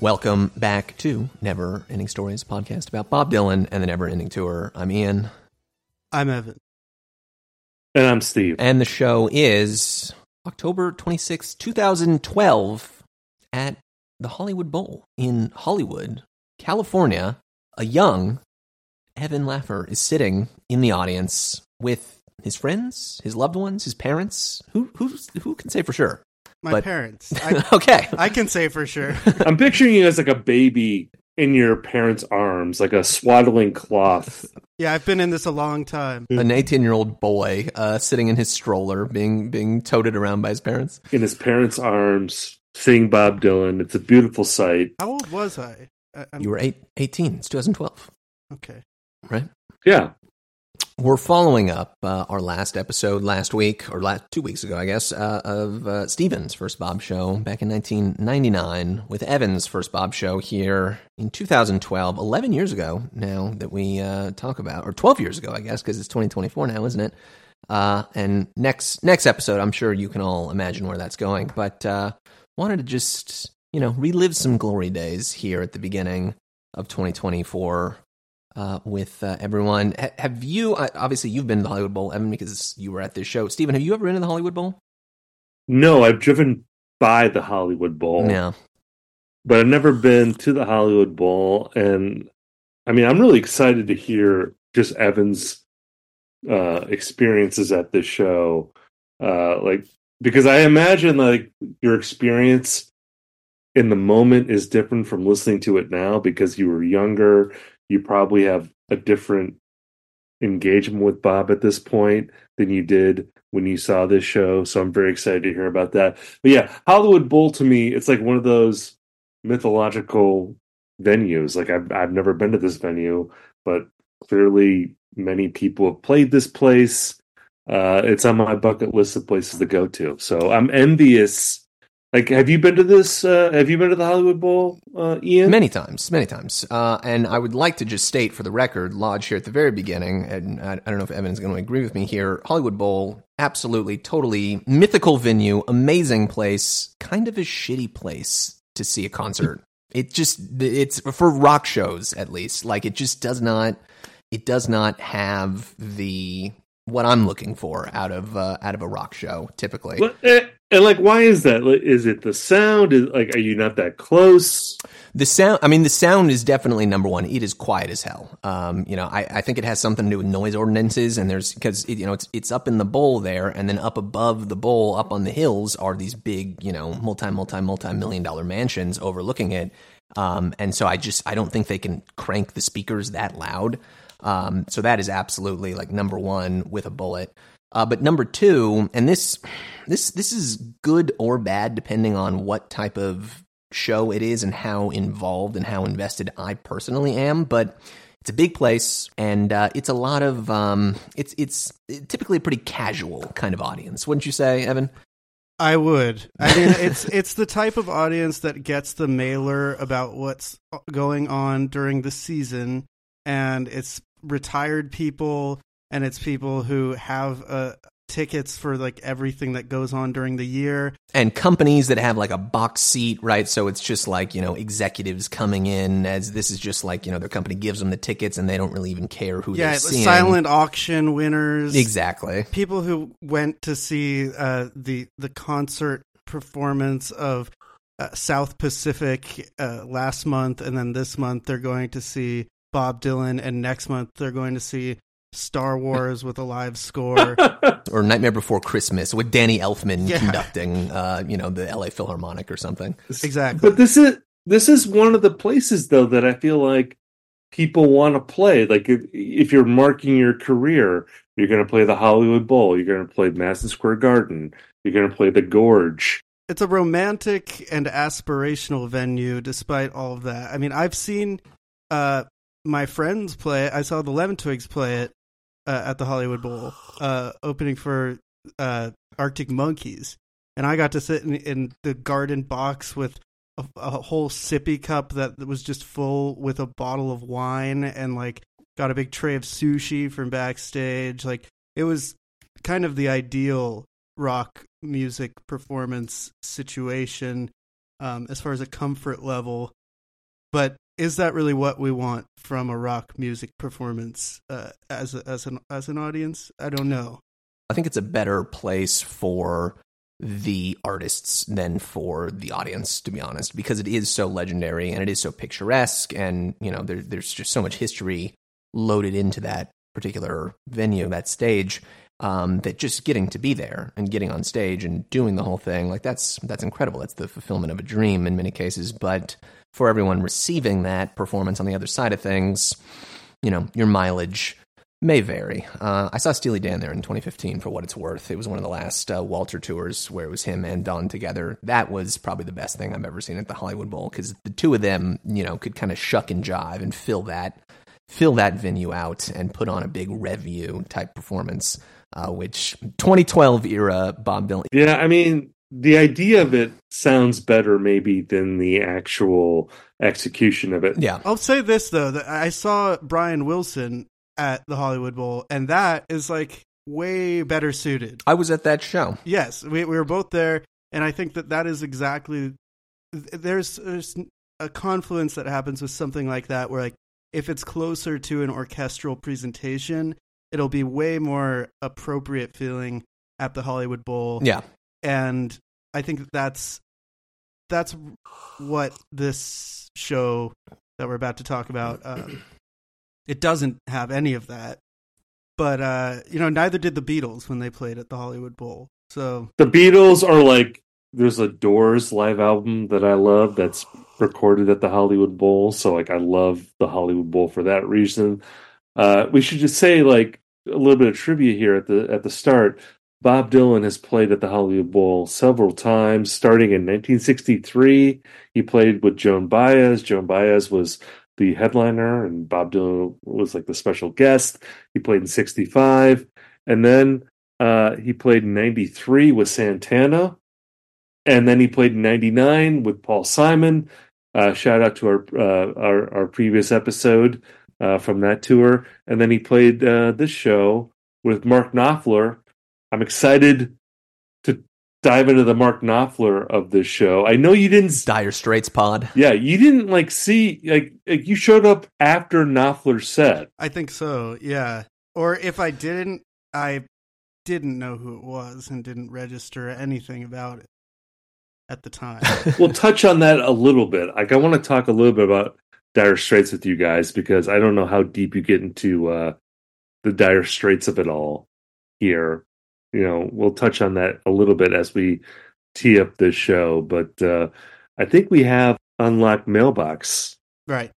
Welcome back to Never Ending Stories, a podcast about Bob Dylan and the Never Ending Tour. I'm Ian, I'm Evan. And I'm Steve. and the show is October 26, 2012, at the Hollywood Bowl in Hollywood, California. A young Evan Laffer is sitting in the audience with his friends, his loved ones, his parents. Who who who can say for sure? My But- parents. I, okay, I can say for sure. I'm picturing you as like a baby in your parents' arms, like a swaddling cloth. Yeah, I've been in this a long time. an 18 year old boy uh, sitting in his stroller, being being toted around by his parents. in his parents' arms, seeing Bob Dylan. It's a beautiful sight. How old was I? I I'm, You were eight, 18. It's 2012, okay. right? Yeah. We're following up uh, our last episode last week, or last two weeks ago, I guess, uh, of uh, Steven's first Bob show back in 1999 with Evan's first Bob show here in 2012, 11 years ago now that we uh, talk about, or 12 years ago, I guess, because it's 2024 now, isn't it? Uh, and next next episode, I'm sure you can all imagine where that's going, but uh, wanted to just you know relive some glory days here at the beginning of 2024 uh, with uh, everyone. Ha- have you? Obviously, you've been to the Hollywood Bowl, Evan, because you were at this show. Stephen, have you ever been to the Hollywood Bowl? No, I've driven by the Hollywood Bowl, Yeah. but I've never been to the Hollywood Bowl. And I mean, I'm really excited to hear just Evan's uh, experiences at this show. Uh, like, because I imagine like your experience in the moment is different from listening to it now because you were younger. You probably have a different engagement with Bob at this point than you did when you saw this show. So I'm very excited to hear about that. But yeah, Hollywood Bowl to me, it's like one of those mythological venues. Like I've I've never been to this venue, but clearly many people have played this place. Uh, it's on my bucket list of places to go to. So I'm envious. Like, have you been to this? Uh, have you been to the Hollywood Bowl, uh, Ian? Many times, many times. Uh, and I would like to just state for the record, Lodge here at the very beginning, and I, I don't know if Evan is going to agree with me here. Hollywood Bowl, absolutely, totally mythical venue, amazing place, kind of a shitty place to see a concert. It just, it's for rock shows at least. Like it just does not, it does not have the what I'm looking for out of uh, out of a rock show typically. What- eh, And like, why is that? Is it the sound? Is like, are you not that close? The sound, I mean, the sound is definitely number one. It is quiet as hell. Um, you know, I, I think it has something to do with noise ordinances, and there's because you know it's it's up in the bowl there, and then up above the bowl, up on the hills, are these big, you know, multi multi multi million dollar mansions overlooking it. Um, and so I just I don't think they can crank the speakers that loud. Um, so that is absolutely like number one with a bullet. Uh, but number two, and this this this is good or bad depending on what type of show it is and how involved and how invested I personally am. But it's a big place, and uh, it's a lot of um, it's it's typically a pretty casual kind of audience, wouldn't you say, Evan? I would. I mean, it's it's the type of audience that gets the mailer about what's going on during the season, and it's retired people, and it's people who have uh, tickets for like everything that goes on during the year. and companies that have like a box seat, right? So it's just like, you know, executives coming in as this is just like, you know, their company gives them the tickets and they don't really even care who yeah, they're seeing. silent auction winners. Exactly. people who went to see uh, the the concert performance of uh, South Pacific uh, last month, and then this month they're going to see Bob Dylan, and next month they're going to see Star Wars with a live score. Or Nightmare Before Christmas with Danny Elfman Yeah. conducting, uh, you know, the LA Philharmonic or something. exactly. But this is this is one of the places though that I feel like people want to play. Like if, if you're marking your career, you're going to play the Hollywood Bowl, you're going to play Madison Square Garden, you're going to play the Gorge. it's a romantic and aspirational venue despite all of that. I mean, I've seen uh, my friends play. I saw the Lemon Twigs play it uh, at the Hollywood Bowl, uh, opening for uh, Arctic Monkeys. And I got to sit in, in the garden box with a, a whole sippy cup that was just full with a bottle of wine and like got a big tray of sushi from backstage. Like it was kind of the ideal rock music performance situation um, as far as a comfort level. but is that really what we want from a rock music performance uh, as a, as an as an audience? I don't know. I think it's a better place for the artists than for the audience, to be honest, because it is so legendary and it is so picturesque, and you know there, there's just so much history loaded into that particular venue, that stage. Um, that just getting to be there and getting on stage and doing the whole thing, like that's that's incredible. That's the fulfillment of a dream in many cases. But for everyone receiving that performance on the other side of things, you know, your mileage may vary. Uh, I saw Steely Dan there in 2015 for what it's worth. It was one of the last uh, Walter tours where it was him and Don together. That was probably the best thing I've ever seen at the Hollywood Bowl because the two of them, you know, could kind of shuck and jive and fill that fill that venue out and put on a big revue type performance. Uh, which 2012 era Bob Dylan. Yeah, I mean, the idea of it sounds better maybe than the actual execution of it. Yeah. I'll say this though, that I saw Brian Wilson at the Hollywood Bowl and that is like way better suited. I was at that show. Yes, we we were both there and I think that that is exactly there's there's a confluence that happens with something like that where like if it's closer to an orchestral presentation, it'll be way more appropriate feeling at the Hollywood Bowl Yeah. And I think that's that's what this show that we're about to talk about. Uh, it doesn't have any of that, but uh, you know, neither did the Beatles when they played at the Hollywood Bowl. So The Beatles are like there's a Doors live album that I love that's recorded at the Hollywood Bowl, so like I love the Hollywood Bowl for that reason. Uh, we should just say like a little bit of trivia here at the at the start. Bob Dylan has played at the Hollywood Bowl several times, starting in 1963. He played with Joan Baez. Joan Baez was the headliner, and Bob Dylan was like the special guest. He played in 65. And then uh, he played in 93 with Santana. And then he played in 99 with Paul Simon. Uh, shout out to our, uh, our, our previous episode uh, from that tour. And then he played uh, this show with Mark Knopfler. I'm excited to dive into the Mark Knopfler of this show. I know you didn't. Dire Straits pod. Yeah, you didn't like see like, like you showed up after Knopfler set. I think so, yeah. Or if I didn't, I didn't know who it was and didn't register anything about it at the time. we'll touch on that a little bit. Like I want to talk a little bit about Dire Straits with you guys because I don't know how deep you get into uh, the Dire Straits of it all here. You know, we'll touch on that a little bit as we tee up this show. But uh, I think we have unlocked mailbox right.